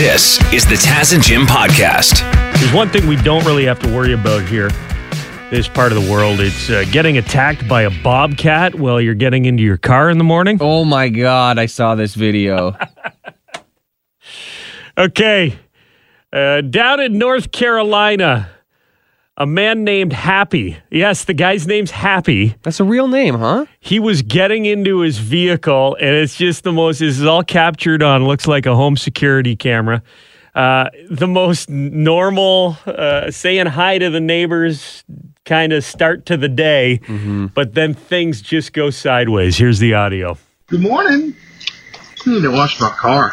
This is the Taz and Jim podcast. There's one thing we don't really have to worry about here, this part of the world. It's uh, getting attacked by a bobcat while you're getting into your car in the morning. Oh my god, I saw this video. Okay. Uh, down in North Carolina, a man named Happy. Yes, the guy's name's Happy. That's a real name, huh? He was getting into his vehicle, and it's just the most, this is all captured on, looks like a home security camera. Uh, the most normal, uh, saying hi to the neighbors kind of start to the day, but then things just go sideways. Here's the audio. Good morning. I need to wash my car.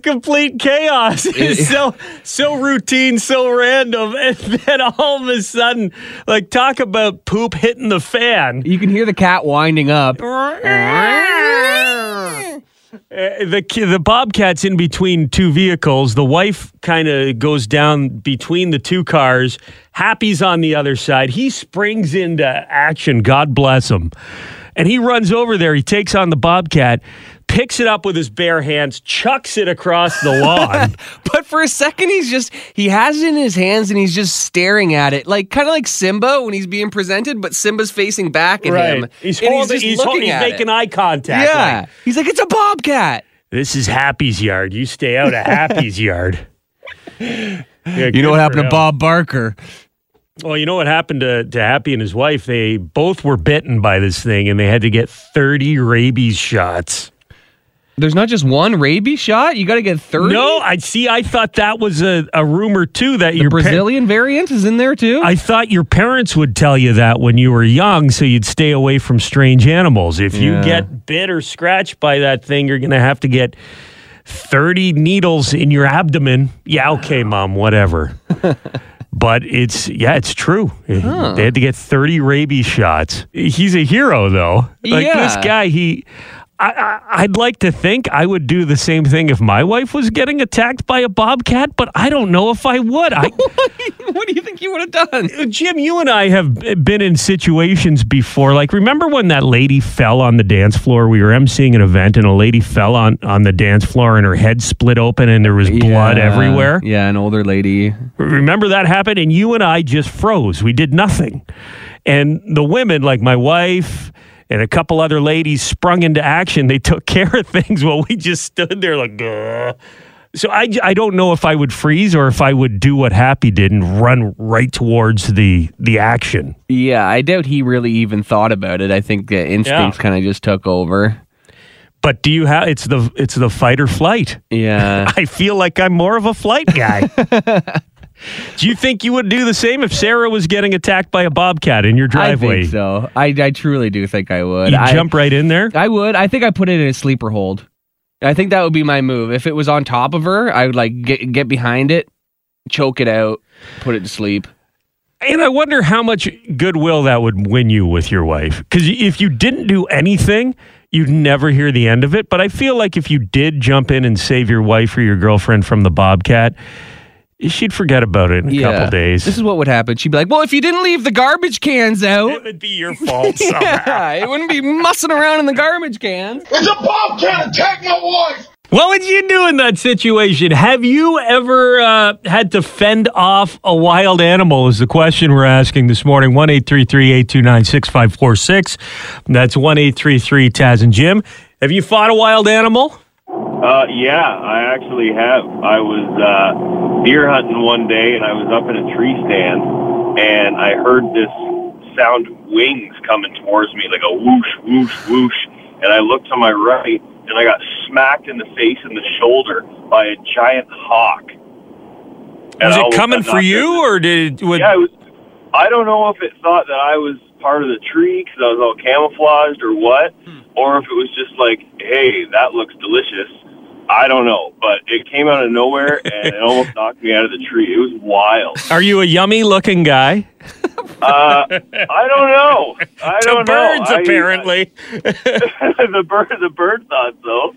complete chaos. It's so so routine, so random, and then all of a sudden, like talk about poop hitting the fan. You can hear the cat winding up. Uh, the the bobcat's in between two vehicles. The wife kind of goes down between the two cars. Happy's on the other side. He springs into action. God bless him. And he runs over there. He takes on the bobcat, picks it up with his bare hands, chucks it across the lawn. But for a second, he's just, he has it in his hands and he's just staring at it. Like, kind of like Simba when he's being presented, but Simba's facing back at him. He's holding. He's, holding, he's at making it. eye contact. Yeah. like, he's like, it's a bobcat. this is Happy's yard. You stay out of Happy's yard. Yeah, You know what happened for to. Bob Barker? Well, you know what happened to, to Happy and his wife? They both were bitten by this thing and they had to get 30 rabies shots. There's not just one rabies shot. You got to get 30. No, I see. I thought that was a, a rumor too that the your par- Brazilian variant is in there too. I thought your parents would tell you that when you were young so you'd stay away from strange animals. If you get bit or scratched by that thing, you're going to have to get 30 needles in your abdomen. Yeah, okay, mom, whatever. but it's, yeah, it's true. They had to get 30 rabies shots. He's a hero, though. Like this guy, he. I, I'd like to think I would do the same thing if my wife was getting attacked by a bobcat, but I don't know if I would. I, what do you think you would have done? Uh, Jim, you and I have been in situations before. Like, remember when that lady fell on the dance floor? We were emceeing an event, and a lady fell on on the dance floor, and her head split open, and there was blood everywhere. Yeah, an older lady. Remember that happened, and you and I just froze. We did nothing, and the women, like my wife. And a couple other ladies sprung into action. They took care of things while we just stood there like, Gah. So I don't know if I would freeze or if I would do what Happy did and run right towards the the action. Yeah, I doubt he really even thought about it. I think the instincts Yeah. kind of just took over. But do you have it's the it's the fight or flight? Yeah. I feel like I'm more of a flight guy. do you think you would do the same if Sarah was getting attacked by a bobcat in your I driveway? think so. I, I truly do think I would. You I, jump right in there? I would. I think I put it in a sleeper hold. I think that would be my move. If it was on top of her, I would like get get behind it, choke it out, put it to sleep. And I wonder how much goodwill that would win you with your wife. Because if you didn't do anything, you'd never hear the end of it. But I feel like if you did jump in and save your wife or your girlfriend from the bobcat, she'd forget about it in a couple days. This is what would happen. She'd be like, "Well, if you didn't leave the garbage cans out, it out, would be your fault somehow. yeah, it wouldn't be mussing around in the garbage cans." It's a bobcat! Attack my wife! What would you do in that situation? Have you ever uh, had to fend off a wild animal? Is the question we're asking this morning. One eight three three eight two nine six five four six. That's one eight three three Taz and Jim. Have you fought a wild animal? Uh, yeah, I actually have. I was uh, deer hunting one day, and I was up in a tree stand, and I heard this sound of wings coming towards me, like a whoosh, whoosh, whoosh. And I looked to my right, and I got smacked in the face and the shoulder by a giant hawk. And Was it of coming for I- you, or did? Would, yeah, it was. I don't know if it thought that I was part of the tree because I was all camouflaged or what, or if it was just like, hey, that looks delicious. I don't know, but it came out of nowhere and it almost knocked me out of the tree. It was wild. Are you a yummy looking guy? Uh, I don't know. I To don't birds, know. I- apparently. the bird, the bird thought so.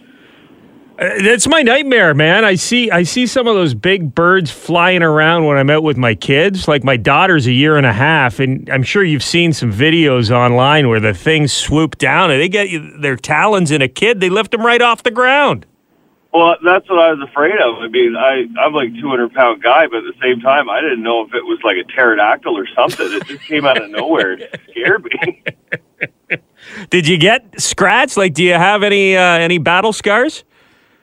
Uh, That's my nightmare, man. I see I see some of those big birds flying around when I'm out with my kids. Like my daughter's a year and a half, and I'm sure you've seen some videos online where the things swoop down and they get you- their talons in a kid. They lift them right off the ground. Well, that's what I was afraid of. I mean, I I'm like 200 pound guy, but at the same time, I didn't know if it was like a pterodactyl or something. It just came out of nowhere. It scared me. Did you get scratched? Like, do you have any uh, any battle scars?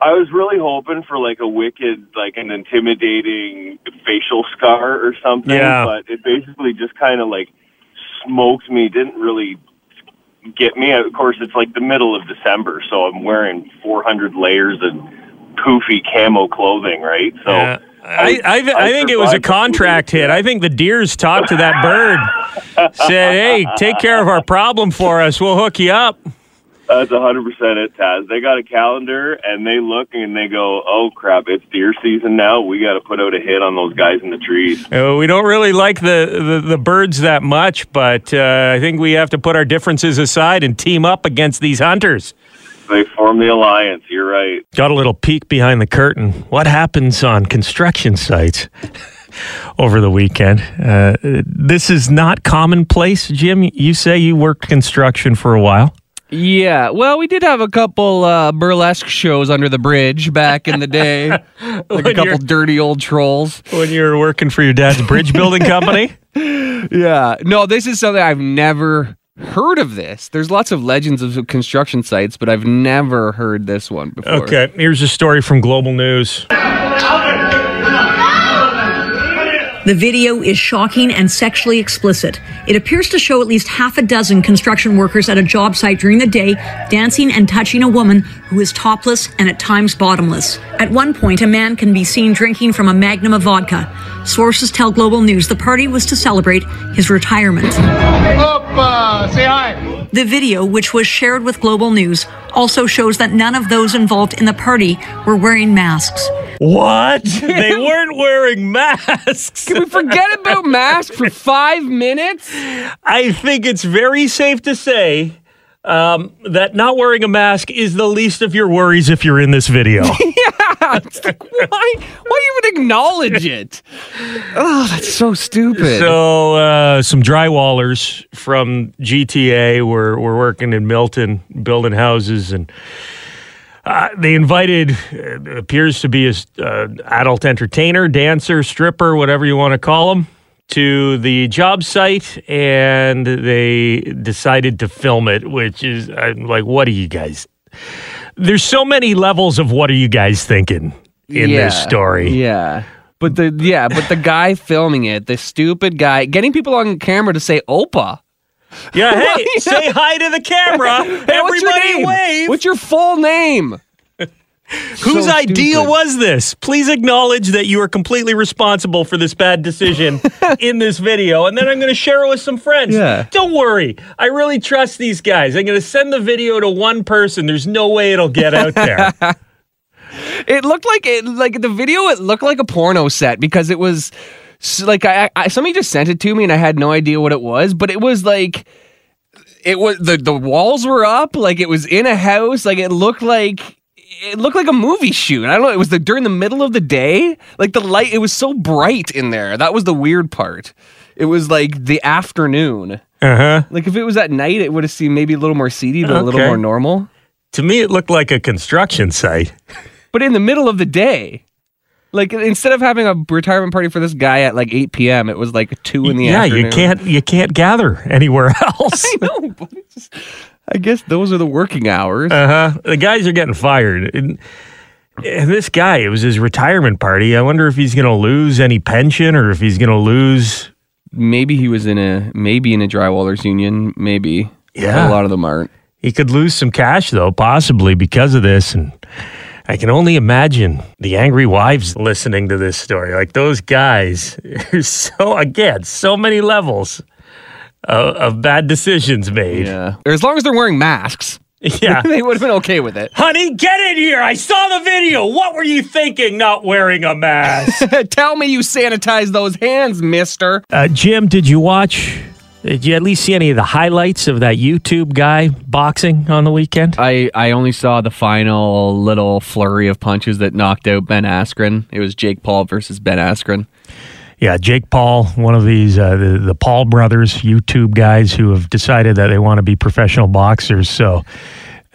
I was really hoping for like a wicked, like an intimidating facial scar or something, Yeah. but it basically just kind of like smoked me. Didn't really get me. Of course, it's like the middle of December, so I'm wearing 400 layers of poofy camo clothing, right? So. Yeah. I, I, I think it was a contract hit. I think the deers talked to that bird, said, "Hey, take care of our problem for us. We'll hook you up." That's hundred percent it, Taz. They got a calendar and they look and they go, "Oh crap, it's deer season now. We got to put out a hit on those guys in the trees." Uh, we don't really like the, the, the birds that much, but uh, I think we have to put our differences aside and team up against these hunters. They form the alliance. You're right. Got a little peek behind the curtain. What happens on construction sites over the weekend? Uh, this is not commonplace, Jim. You say you worked construction for a while. Yeah, well, we did have a couple uh, burlesque shows under the bridge back in the day, like a couple dirty old trolls. When you were working for your dad's bridge building company? Yeah, no, this is something I've never heard of. This there's lots of legends of construction sites, but I've never heard this one before. Okay, here's a story from Global News. The video is shocking and sexually explicit. It appears to show at least half a dozen construction workers at a job site during the day dancing and touching a woman who is topless and at times bottomless. At one point, a man can be seen drinking from a magnum of vodka. Sources tell Global News the party was to celebrate his retirement. The video, which was shared with Global News, also shows that none of those involved in the party were wearing masks. What? they weren't wearing masks. Can we forget about masks for five minutes? I think it's very safe to say um, that not wearing a mask is the least of your worries if you're in this video. Why? Why even acknowledge it? Oh, that's so stupid. so, uh, some drywallers from GTA were, were working in Milton, building houses, and uh, they invited, uh, appears to be a uh, adult entertainer, dancer, stripper, whatever you want to call them, to the job site, and they decided to film it. Which is I'm like, what are you guys? There's so many levels of what are you guys thinking in this story? Yeah. But the yeah, but the guy filming it, the stupid guy, getting people on camera to say "Opa." Yeah, hey, say hi to the camera. What's Everybody name? wave. What's your full name? Whose so idea stupid. was this? Please acknowledge that you are completely responsible for this bad decision in this video, and then I'm going to share it with some friends. Yeah. Don't worry. I really trust these guys. I'm going to send the video to one person. There's no way it'll get out there. It looked like it like the video. It looked like a porno set because it was like I, I somebody just sent it to me and I had no idea what it was, but it was like it was the the walls were up like it was in a house like it looked like it looked like a movie shoot. I don't know. It was the during the middle of the day. Like the light, it was so bright in there. That was the weird part. It was like the afternoon. Uh huh. Like if it was at night, it would have seemed maybe a little more seedy, but a little more normal. To me, it looked like a construction site. But in the middle of the day, like instead of having a retirement party for this guy at like 8 p.m., it was like two in the yeah, afternoon. Yeah, you can't you can't gather anywhere else. I know, but it's just, I guess those are the working hours. Uh huh. The guys are getting fired. And, and this guy, it was his retirement party. I wonder if he's going to lose any pension or if he's going to lose. maybe he was in a maybe in a drywallers union. Maybe. Yeah. a lot of them aren't. He could lose some cash though, possibly because of this. And I can only imagine the angry wives listening to this story. Like those guys, there's so again, so many levels of, of bad decisions made. Yeah, or as long as they're wearing masks. Yeah. they would have been okay with it. Honey, get in here. I saw the video. What were you thinking not wearing a mask? Tell me you sanitized those hands, mister. uh, Jim, did you watch? Did you at least see any of the highlights of that YouTube guy boxing on the weekend? I, I only saw the final little flurry of punches that knocked out Ben Askren. It was Jake Paul versus Ben Askren. Yeah, Jake Paul, one of these uh, the the Paul brothers, YouTube guys who have decided that they want to be professional boxers. So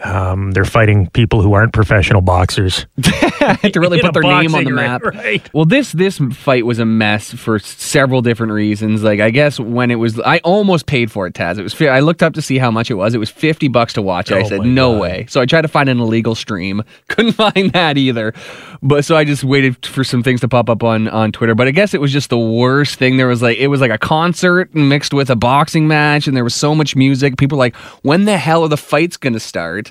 um, they're fighting people who aren't professional boxers. to really put their name on the ring, map. right. Well, this this fight was a mess for several different reasons. Like I guess when it was, I almost paid for it. Taz, it was. I looked up to see how much it was. It was fifty bucks to watch. it. I Oh said no God. way. So I tried to find an illegal stream. Couldn't find that either. But so I just waited for some things to pop up on on Twitter. But I guess it was just the worst thing. There was like it was like a concert mixed with a boxing match, and there was so much music. People were like, when the hell are the fights gonna start?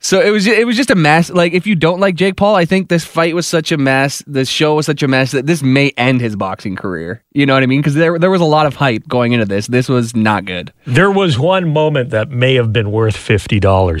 So it was it was just a mess. Like if you don't like Jake Paul, I think this fight was such a mess. This show was such a mess that this may end his boxing career. You know what I mean? Because there there was a lot of hype going into this. This was not good. There was one moment that may have been worth fifty dollars.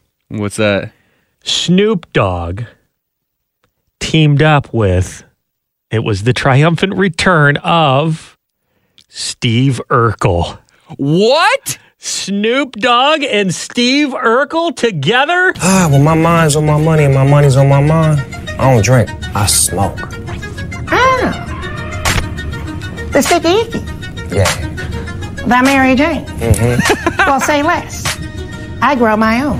What's that? Snoop Dogg teamed up with, it was the triumphant return of Steve Urkel. What? Snoop Dogg and Steve Urkel together? Ah, well, my mind's on my money and my money's on my mind. I don't drink. I smoke. Ah the sticky icky. Yeah. That Mary Jane. Hmm. well, say less. I grow my own.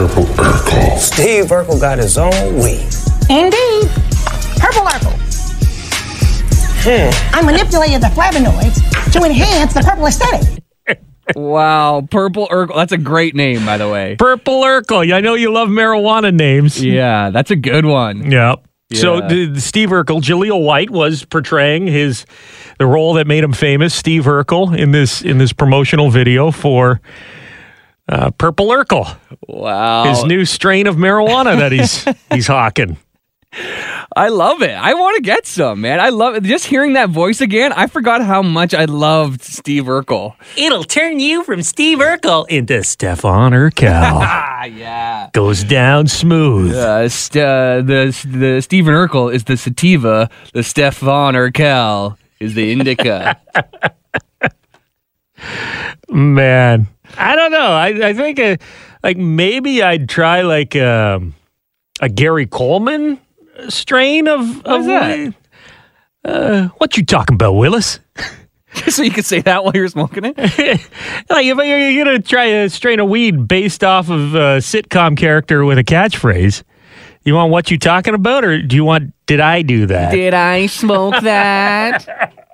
Steve Urkel got his own weed. Indeed. Purple Urkel. Hmm. I manipulated the flavonoids to enhance the purple aesthetic. Wow, Purple Urkel. That's a great name, by the way. Purple Urkel. I know you love marijuana names. Yeah, that's a good one. Yep. So the, the Steve Urkel, Jaleel White was portraying his the role that made him famous, Steve Urkel, in this in this promotional video for uh, Purple Urkel, Wow. his new strain of marijuana that he's he's hawking. I love it. I want to get some, man. I love it. Just hearing that voice again, I forgot how much I loved Steve Urkel. It'll turn you from Steve Urkel into Stefan Urkel. Ah, yeah. Goes down smooth. Uh, st- uh, the the Stephen Urkel is the sativa. The Stefan Urkel is the indica. Man, I don't know. I I think uh, like maybe I'd try like um, a Gary Coleman strain of of What's that? Uh, what you talking about, Willis? so you could say that while you're smoking it. like if you're gonna try a strain of weed based off of a sitcom character with a catchphrase, you want what you talking about, or do you want did I do that? Did I smoke that?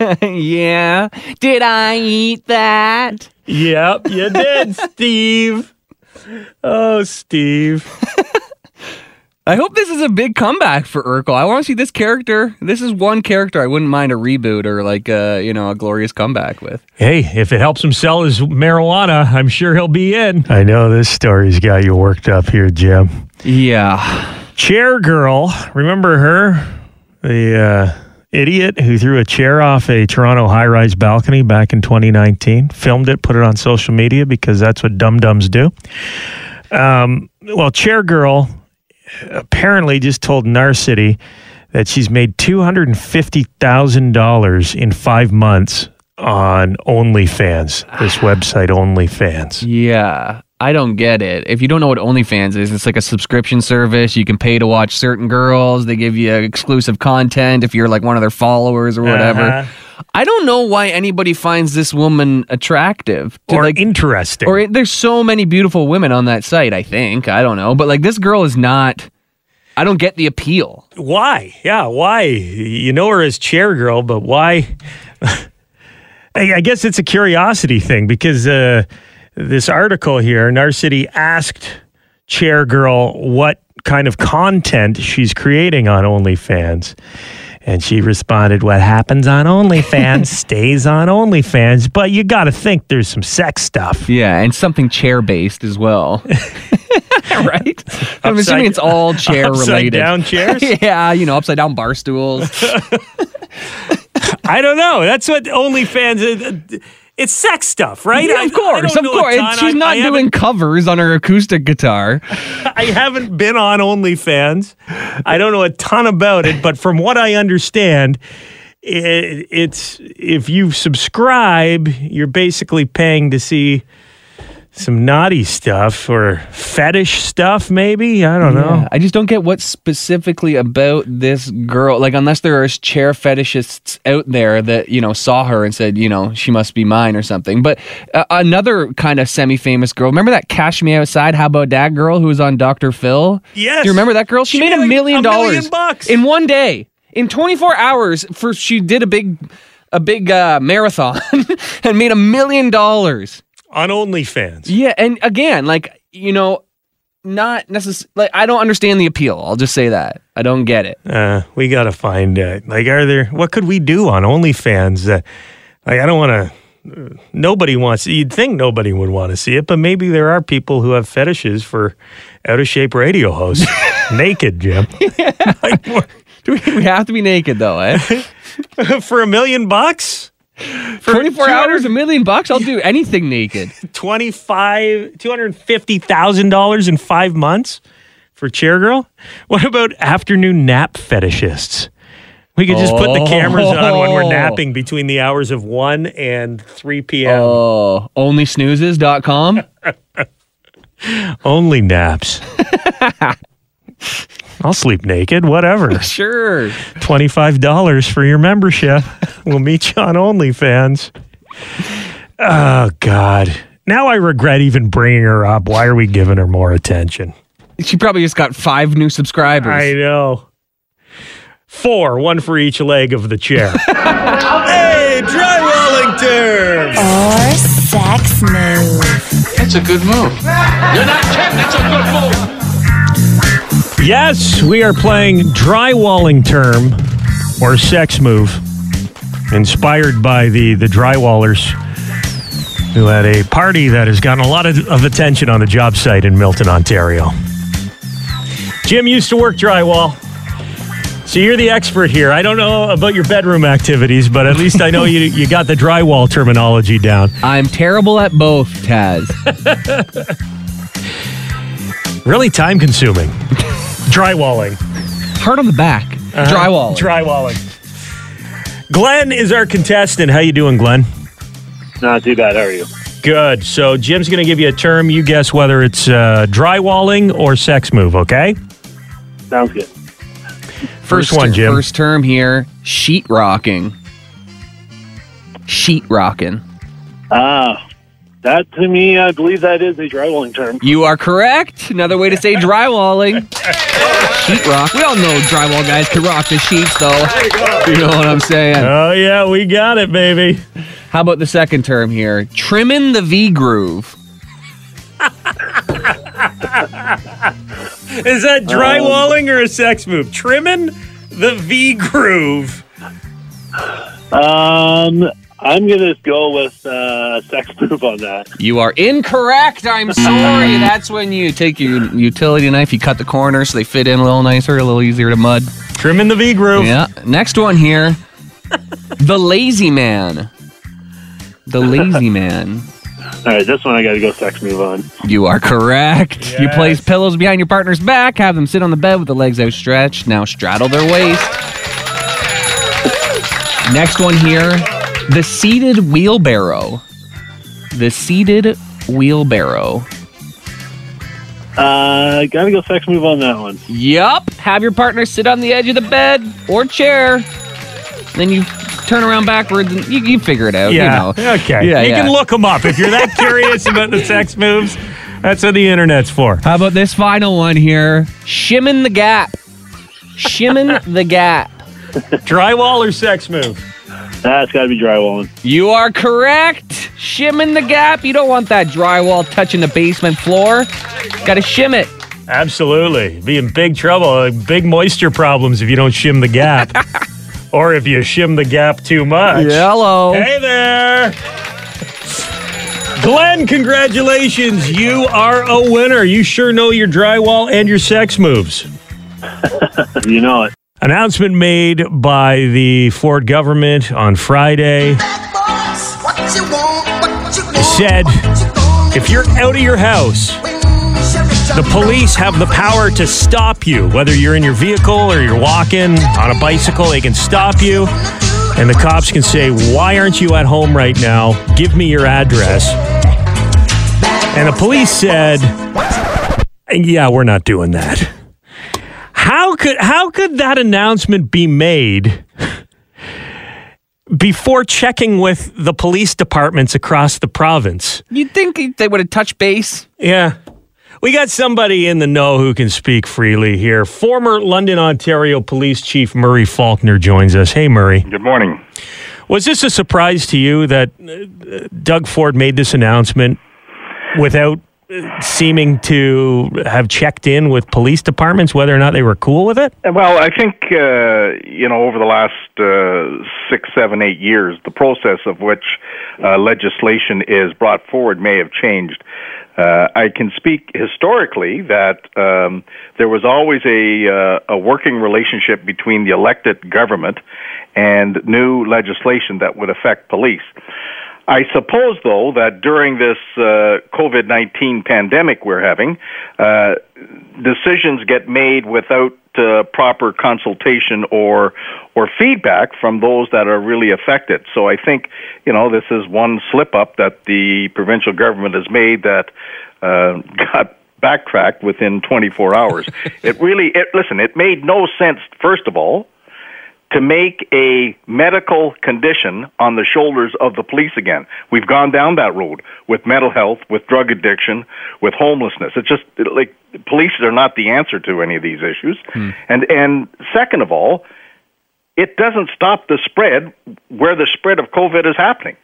yeah. Did I eat that? Yep, you did, Steve. Oh, Steve. I hope this is a big comeback for Urkel. I want to see this character. This is one character I wouldn't mind a reboot or like uh, you know, a glorious comeback with. Hey, if it helps him sell his marijuana, I'm sure he'll be in. I know this story's got you worked up here, Jim. Yeah. Chair girl, remember her? The uh, idiot who threw a chair off a Toronto high rise balcony back in 2019, filmed it, put it on social media because that's what dum dums do. Um, well, Chair Girl apparently just told Narcity that she's made $250,000 in five months on OnlyFans, this website OnlyFans. Yeah. I don't get it. If you don't know what OnlyFans is, it's like a subscription service. You can pay to watch certain girls. They give you exclusive content if you're like one of their followers or whatever. Uh-huh. I don't know why anybody finds this woman attractive to, Or like interesting. or there's so many beautiful women on that site. I think I don't know, but like this girl is not. I don't get the appeal. Why? Yeah, why? You know her as chair girl, but why? I, I guess it's a curiosity thing because uh, this article here, Narcity asked Chair Girl what kind of content she's creating on OnlyFans. And she responded, What happens on OnlyFans stays on OnlyFans. But you got to think there's some sex stuff. Yeah, and something chair based as well. right? I'm assuming it's all chair related. down chairs? yeah, you know, upside down bar stools. I don't know. That's what OnlyFans. Uh, it's sex stuff, right? Yeah, of course, don't of course. ton. She's not I doing covers on her acoustic guitar. I haven't been on OnlyFans. I don't know a ton about it, but from what I understand, it, it's if you subscribe, you're basically paying to see some naughty stuff or fetish stuff, maybe. I don't know. Yeah, I just don't get what specifically about this girl. Like, unless there are chair fetishists out there that you know saw her and said, you know, she must be mine or something. But uh, another kind of semi-famous girl. Remember that "Cash Me Outside"? How about that girl who was on Dr. Phil? Yes. Do you remember that girl? She, She made made a million dollars bucks. in one day, in 24 hours. For she did a big, a big uh, marathon and made a million dollars. On OnlyFans. Yeah, and again, like you know, not necessarily. Like I don't understand the appeal. I'll just say that I don't get it. Uh, we got to find uh, like, are there? What could we do on OnlyFans? Uh, like, I don't want to. Nobody wants. You'd think nobody would want to see it, but maybe there are people who have fetishes for out of shape radio hosts, naked, Jim. like, Do we, we have to be naked though, eh? for a million bucks. For 24 hours, a million bucks. I'll do anything naked. 25 $250,000 in five months for Chair Girl? What about afternoon nap fetishists? We could just put the cameras on when we're Oh. napping between the hours of 1 and 3 p.m. Oh, onlysnoozes.com. Only naps. I'll sleep naked, whatever. Sure. $25 for your membership. We'll meet you on OnlyFans. Oh, God. Now I regret even bringing her up. Why are we giving her more attention? She probably just got five new subscribers. I know. Four, one for each leg of the chair. hey, drywalling terms. Or sex move. That's a good move. You're not kidding. That's a good move. Yes, we are playing drywalling term or sex move, inspired by the the drywallers who had a party that has gotten a lot of, of attention on a job site in Milton, Ontario. Jim used to work drywall. So you're the expert here. I don't know about your bedroom activities, but at least I know you you got the drywall terminology down. I'm terrible at both, Taz. Really time consuming. Drywalling. Hard on the back. Uh-huh. Drywall. Drywalling. Glenn is our contestant. How you doing, Glenn? Not too bad. How are you? Good. So Jim's going to give you a term. You guess whether it's uh, drywalling or sex move. Okay. Sounds good. First one, Jim. First term here sheet rocking. Sheet rocking. Ah, that to me, I believe that is a drywalling term. You are correct. Another way to say drywalling. Sheet rock. We all know drywall guys can rock the sheets, though. You know what I'm saying? Oh yeah, we got it, baby. How about the second term here? Trimming the V groove. Is that drywalling or a sex move? Trimming the V groove. Um, I'm gonna go with uh, sex move on that. You are incorrect. I'm sorry. That's when you take your utility knife, you cut the corners so they fit in a little nicer, a little easier to mud. Trim in the V groove. Yeah. Next one here. the lazy man. The lazy man. All right, this one I got to go sex move on. You are correct. You place pillows behind your partner's back, have them sit on the bed with the legs outstretched. Now straddle their waist. Next one here the seated wheelbarrow. The seated wheelbarrow. Uh, gotta go sex move on that one. Yup. Have your partner sit on the edge of the bed or chair. Then you turn around backwards and you, you figure it out. Yeah. You know. Okay. Yeah, you yeah. can look them up if you're that curious about the sex moves. That's what the internet's for. How about this final one here? Shimming the gap. Shimming the gap. Drywall or sex move? That's got to be drywalling. You are correct. Shimming the gap. You don't want that drywall touching the basement floor. Got to shim it. Absolutely. Be in big trouble. uh, Big moisture problems if you don't shim the gap. or if you shim the gap too much. Hello. Hey there. Glenn, congratulations. You are a winner. You sure know your drywall and your sex moves. You know it. Announcement made by the Ford government on Friday It said if you're out of your house, the police have the power to stop you, whether you're in your vehicle or you're walking on a bicycle, they can stop you. And the cops can say, Why aren't you at home right now? Give me your address. And the police said, Yeah, we're not doing that. How could how could that announcement be made before checking with the police departments across the province? You'd think they would have touched base. Yeah. We got somebody in the know who can speak freely here. Former London, Ontario Police Chief Murray Faulkner joins us. Hey, Murray. Good morning. Was this a surprise to you that uh, Doug Ford made this announcement without seeming to have checked in with police departments whether or not they were cool with it? Well, I think uh, you know over the last uh, six, seven, eight years, the process of which uh, legislation is brought forward may have changed. Uh, I can speak historically that um, there was always a uh, a working relationship between the elected government and new legislation that would affect police. I suppose, though, that during this uh, COVID 19 pandemic we're having, uh, decisions get made without uh, proper consultation or or feedback from those that are really affected. So I think you know this is one slip up that the provincial government has made that uh, got backtracked within 24 hours. it really it listen. It made no sense. First of all, to make a medical condition on the shoulders of the police again. We've gone down that road with mental health, with drug addiction, with homelessness. It's just like police are not the answer to any of these issues. Hmm. And and second of all, it doesn't stop the spread where the spread of COVID is happening.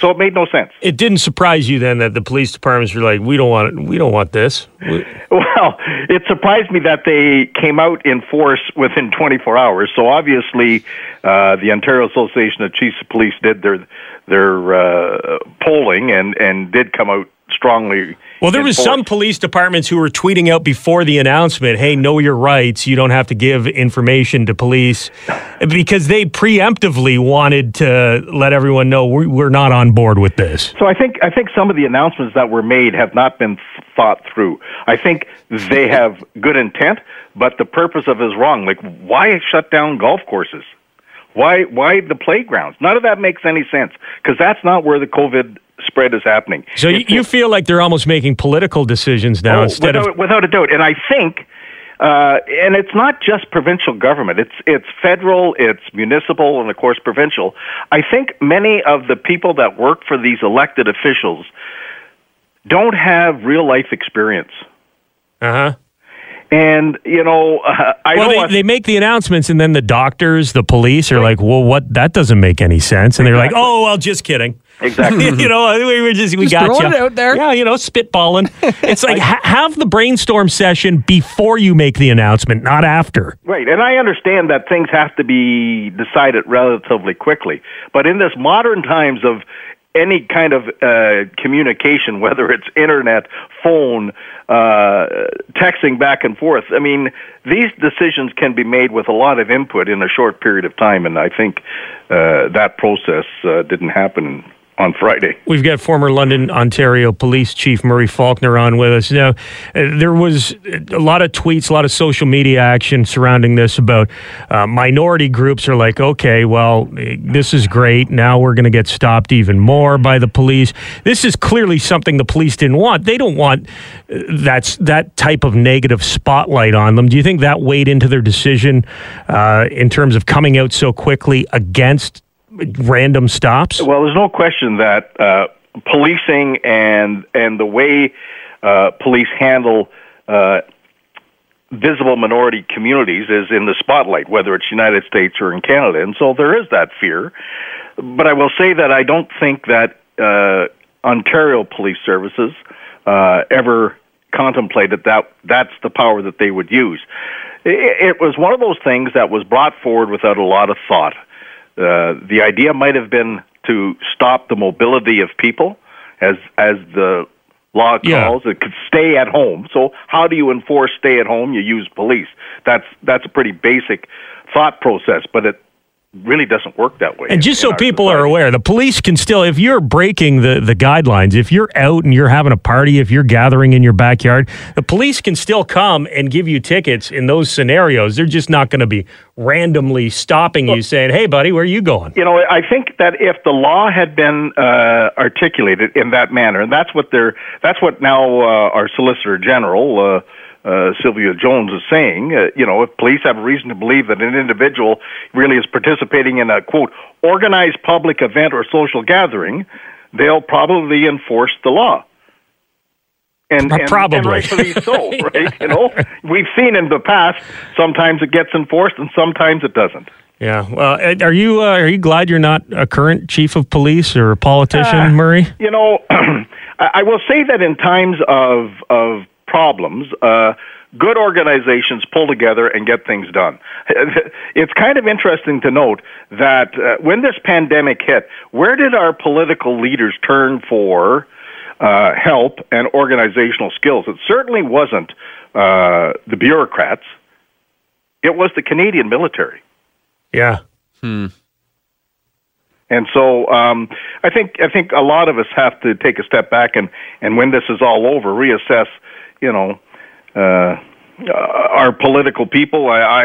So it made no sense. It didn't surprise you then that the police departments were like, "We don't want it. We don't want this." We- Well, it surprised me that they came out in force within 24 hours. So obviously, uh, the Ontario Association of Chiefs of Police did their their uh, polling and and did come out strongly. Well, there was force. some police departments who were tweeting out before the announcement, "Hey, know your rights. You don't have to give information to police," because they preemptively wanted to let everyone know we- we're not on board with this. So I think I think some of the announcements that were made have not been thought through. I think they have good intent, but the purpose of it is wrong. Like why shut down golf courses? Why why the playgrounds? None of that makes any sense because that's not where the COVID spread is happening. So you, you feel like they're almost making political decisions now Oh, instead without, of without a doubt. And I think, uh, and it's not just provincial government. It's it's federal, it's municipal, and of course provincial. I think many of the people that work for these elected officials don't have real life experience. uh huh. And you know, uh, I well, don't they, want- they make the announcements, and then the doctors, the police are like, "Well, what? That doesn't make any sense." And they're like, "Oh, well, just kidding." Exactly. you know, we were just we Just got throwing you it out there. Yeah, you know, spitballing. It's like ha- have the brainstorm session before you make the announcement, not after. Right, and I understand that things have to be decided relatively quickly. But in this modern times of any kind of uh, communication, whether it's internet, phone, uh, texting back and forth, I mean, these decisions can be made with a lot of input in a short period of time, and I think uh, that process uh, didn't happen on Friday. We've got former London, Ontario Police Chief Murray Faulkner on with us. Now, uh, there was a lot of tweets, a lot of social media action surrounding this about uh, minority groups are like, okay, well, eh, this is great. Now we're going to get stopped even more by the police. This is clearly something the police didn't want. They don't want uh, that's that type of negative spotlight on them. Do you think that weighed into their decision uh, in terms of coming out so quickly against random stops? Well, there's no question that uh, policing and and the way uh, police handle uh, visible minority communities is in the spotlight, whether it's United States or in Canada, and so there is that fear. But I will say that I don't think that uh, Ontario Police Services uh, ever contemplated that that's the power that they would use. It, it was one of those things that was brought forward without a lot of thought. Uh, the idea might have been to stop the mobility of people, as as the law Yeah. calls it could stay at home. So how do you enforce stay at home? You use police. That's that's a pretty basic thought process, but it really doesn't work that way. And just so people are aware, the police can still, if you're breaking the, the guidelines, if you're out and you're having a party, if you're gathering in your backyard, the police can still come and give you tickets in those scenarios. They're just not going to be randomly stopping you saying, hey, buddy, where are you going? You know, I think that if the law had been uh, articulated in that manner, and that's what they're, that's what now uh, our Solicitor General. Uh, uh, Sylvia Jones is saying, uh, you know, if police have a reason to believe that an individual really is participating in a quote organized public event or social gathering, they'll probably enforce the law. And, and, Probably. and rightfully so, right? You know, we've seen in the past sometimes it gets enforced and sometimes it doesn't. Yeah. Well, are you uh, are you glad you're not a current chief of police or a politician, Uh, Murray? You know, I I will say that in times of of problems, uh, good organizations pull together and get things done. It's kind of interesting to note that uh, when this pandemic hit, where did our political leaders turn for uh, help and organizational skills? It certainly wasn't uh, the bureaucrats. It was the Canadian military. Yeah. Hmm. And so um, I think I think a lot of us have to take a step back and, and when this is all over, reassess. You know, uh, our political people. I I,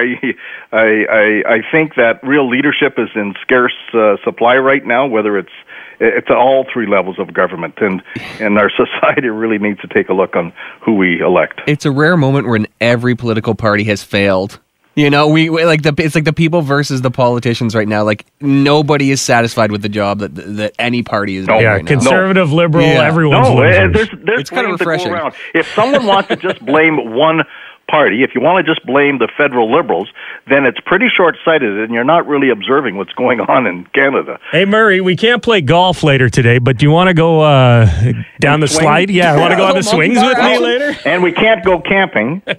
I I I think that real leadership is in scarce uh, supply right now. Whether it's it's all three levels of government, and and our society really needs to take a look on who we elect. It's a rare moment when every political party has failed. You know, we, we like the it's like the people versus the politicians right now. Like nobody is satisfied with the job that that any party is doing yeah, right now. conservative, liberal, Yeah. everyone's no, losers. Eh, there's there's It's kinda blame to go refreshing. If someone wants to just blame one party, if you want to just blame the federal liberals, then it's pretty short-sighted, and you're not really observing what's going on in Canada. Hey Murray, we can't play golf later today, but do you want to go uh, down the Swing? slide? Yeah, want to go on the swings with me later? And we can't go camping.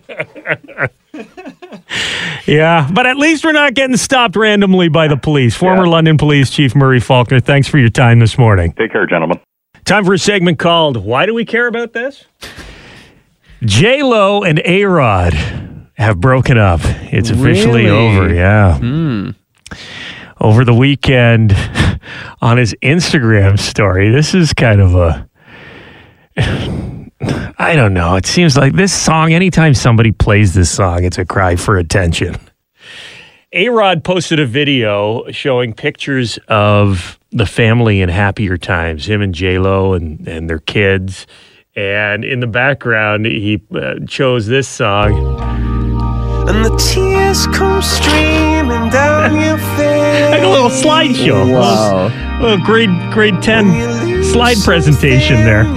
Yeah, but at least we're not getting stopped randomly by the police. Former London Police Chief Murray Faulkner, thanks for your time this morning. Take care, gentlemen. Time for a segment called "Why Do We Care About This?" J Lo and A Rod have broken up. It's officially Really? over. Yeah. Hmm. Over the weekend, on his Instagram story, this is kind of a. I don't know. It seems like this song, anytime somebody plays this song, it's a cry for attention. A Rod posted a video showing pictures of the family in happier times, him and J Lo and, and their kids. And in the background, he uh, chose this song. And the tears come streaming down your face. Like a little slideshow. Wow. A little grade, grade 10 slide presentation there.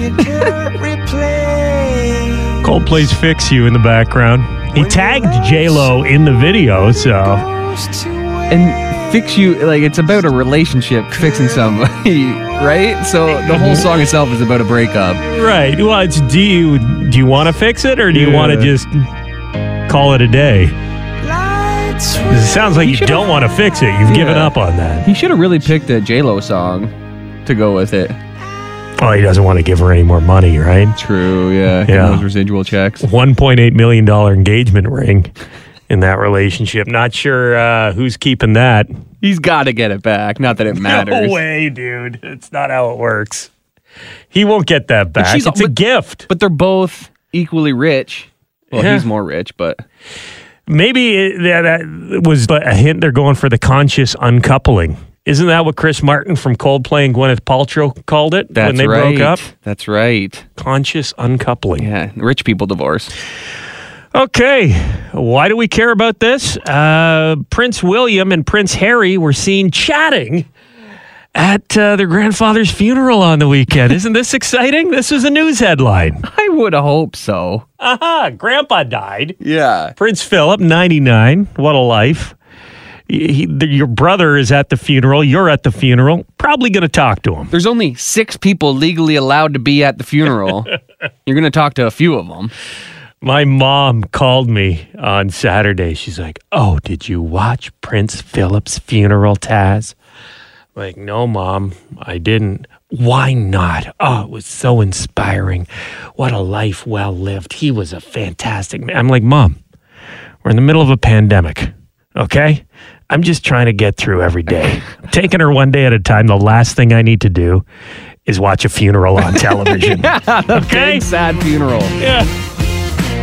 Coldplay's Fix You in the background. He tagged J Lo in the video, so. And fix you like it's about a relationship fixing somebody, right? So the whole song itself is about a breakup. Right. Well, it's do you do you want to fix it or do you want to just call it a day? It sounds like you don't want to fix it. You've given up on that. He should have really picked a J Lo song to go with it. Oh, he doesn't want to give her any more money, right? True. Yeah. Yeah. Those residual checks. One point eight million dollar engagement ring in that relationship. Not sure uh, who's keeping that. He's got to get it back. Not that it matters. No way, dude. It's not how it works. He won't get that back. it's a but- gift. But they're both equally rich. Well, Yeah. he's more rich, but Maybe it, that, that was a hint they're going for the conscious uncoupling. Isn't that what Chris Martin from Coldplay and Gwyneth Paltrow called it that's when they right. broke up? That's right. Conscious uncoupling. Yeah, rich people divorce. Okay. Why do we care about this? Uh, Prince William and Prince Harry were seen chatting at uh, their grandfather's funeral on the weekend. Isn't this exciting? This is a news headline. I would hope so. Aha, grandpa died. Yeah. Prince Philip, 99. What a life. He, the, your brother is at the funeral. You're at the funeral. Probably going to talk to him. There's only six people legally allowed to be at the funeral. You're going to talk to a few of them. My mom called me on Saturday. She's like, Oh, did you watch Prince Philip's funeral, Taz? I'm like, no, mom, I didn't. Why not? Oh, it was so inspiring. What a life well lived. He was a fantastic man. I'm like, mom, we're in the middle of a pandemic, okay? I'm just trying to get through every day. Taking her one day at a time. The last thing I need to do is watch a funeral on television. yeah, Okay. sad funeral. Yeah.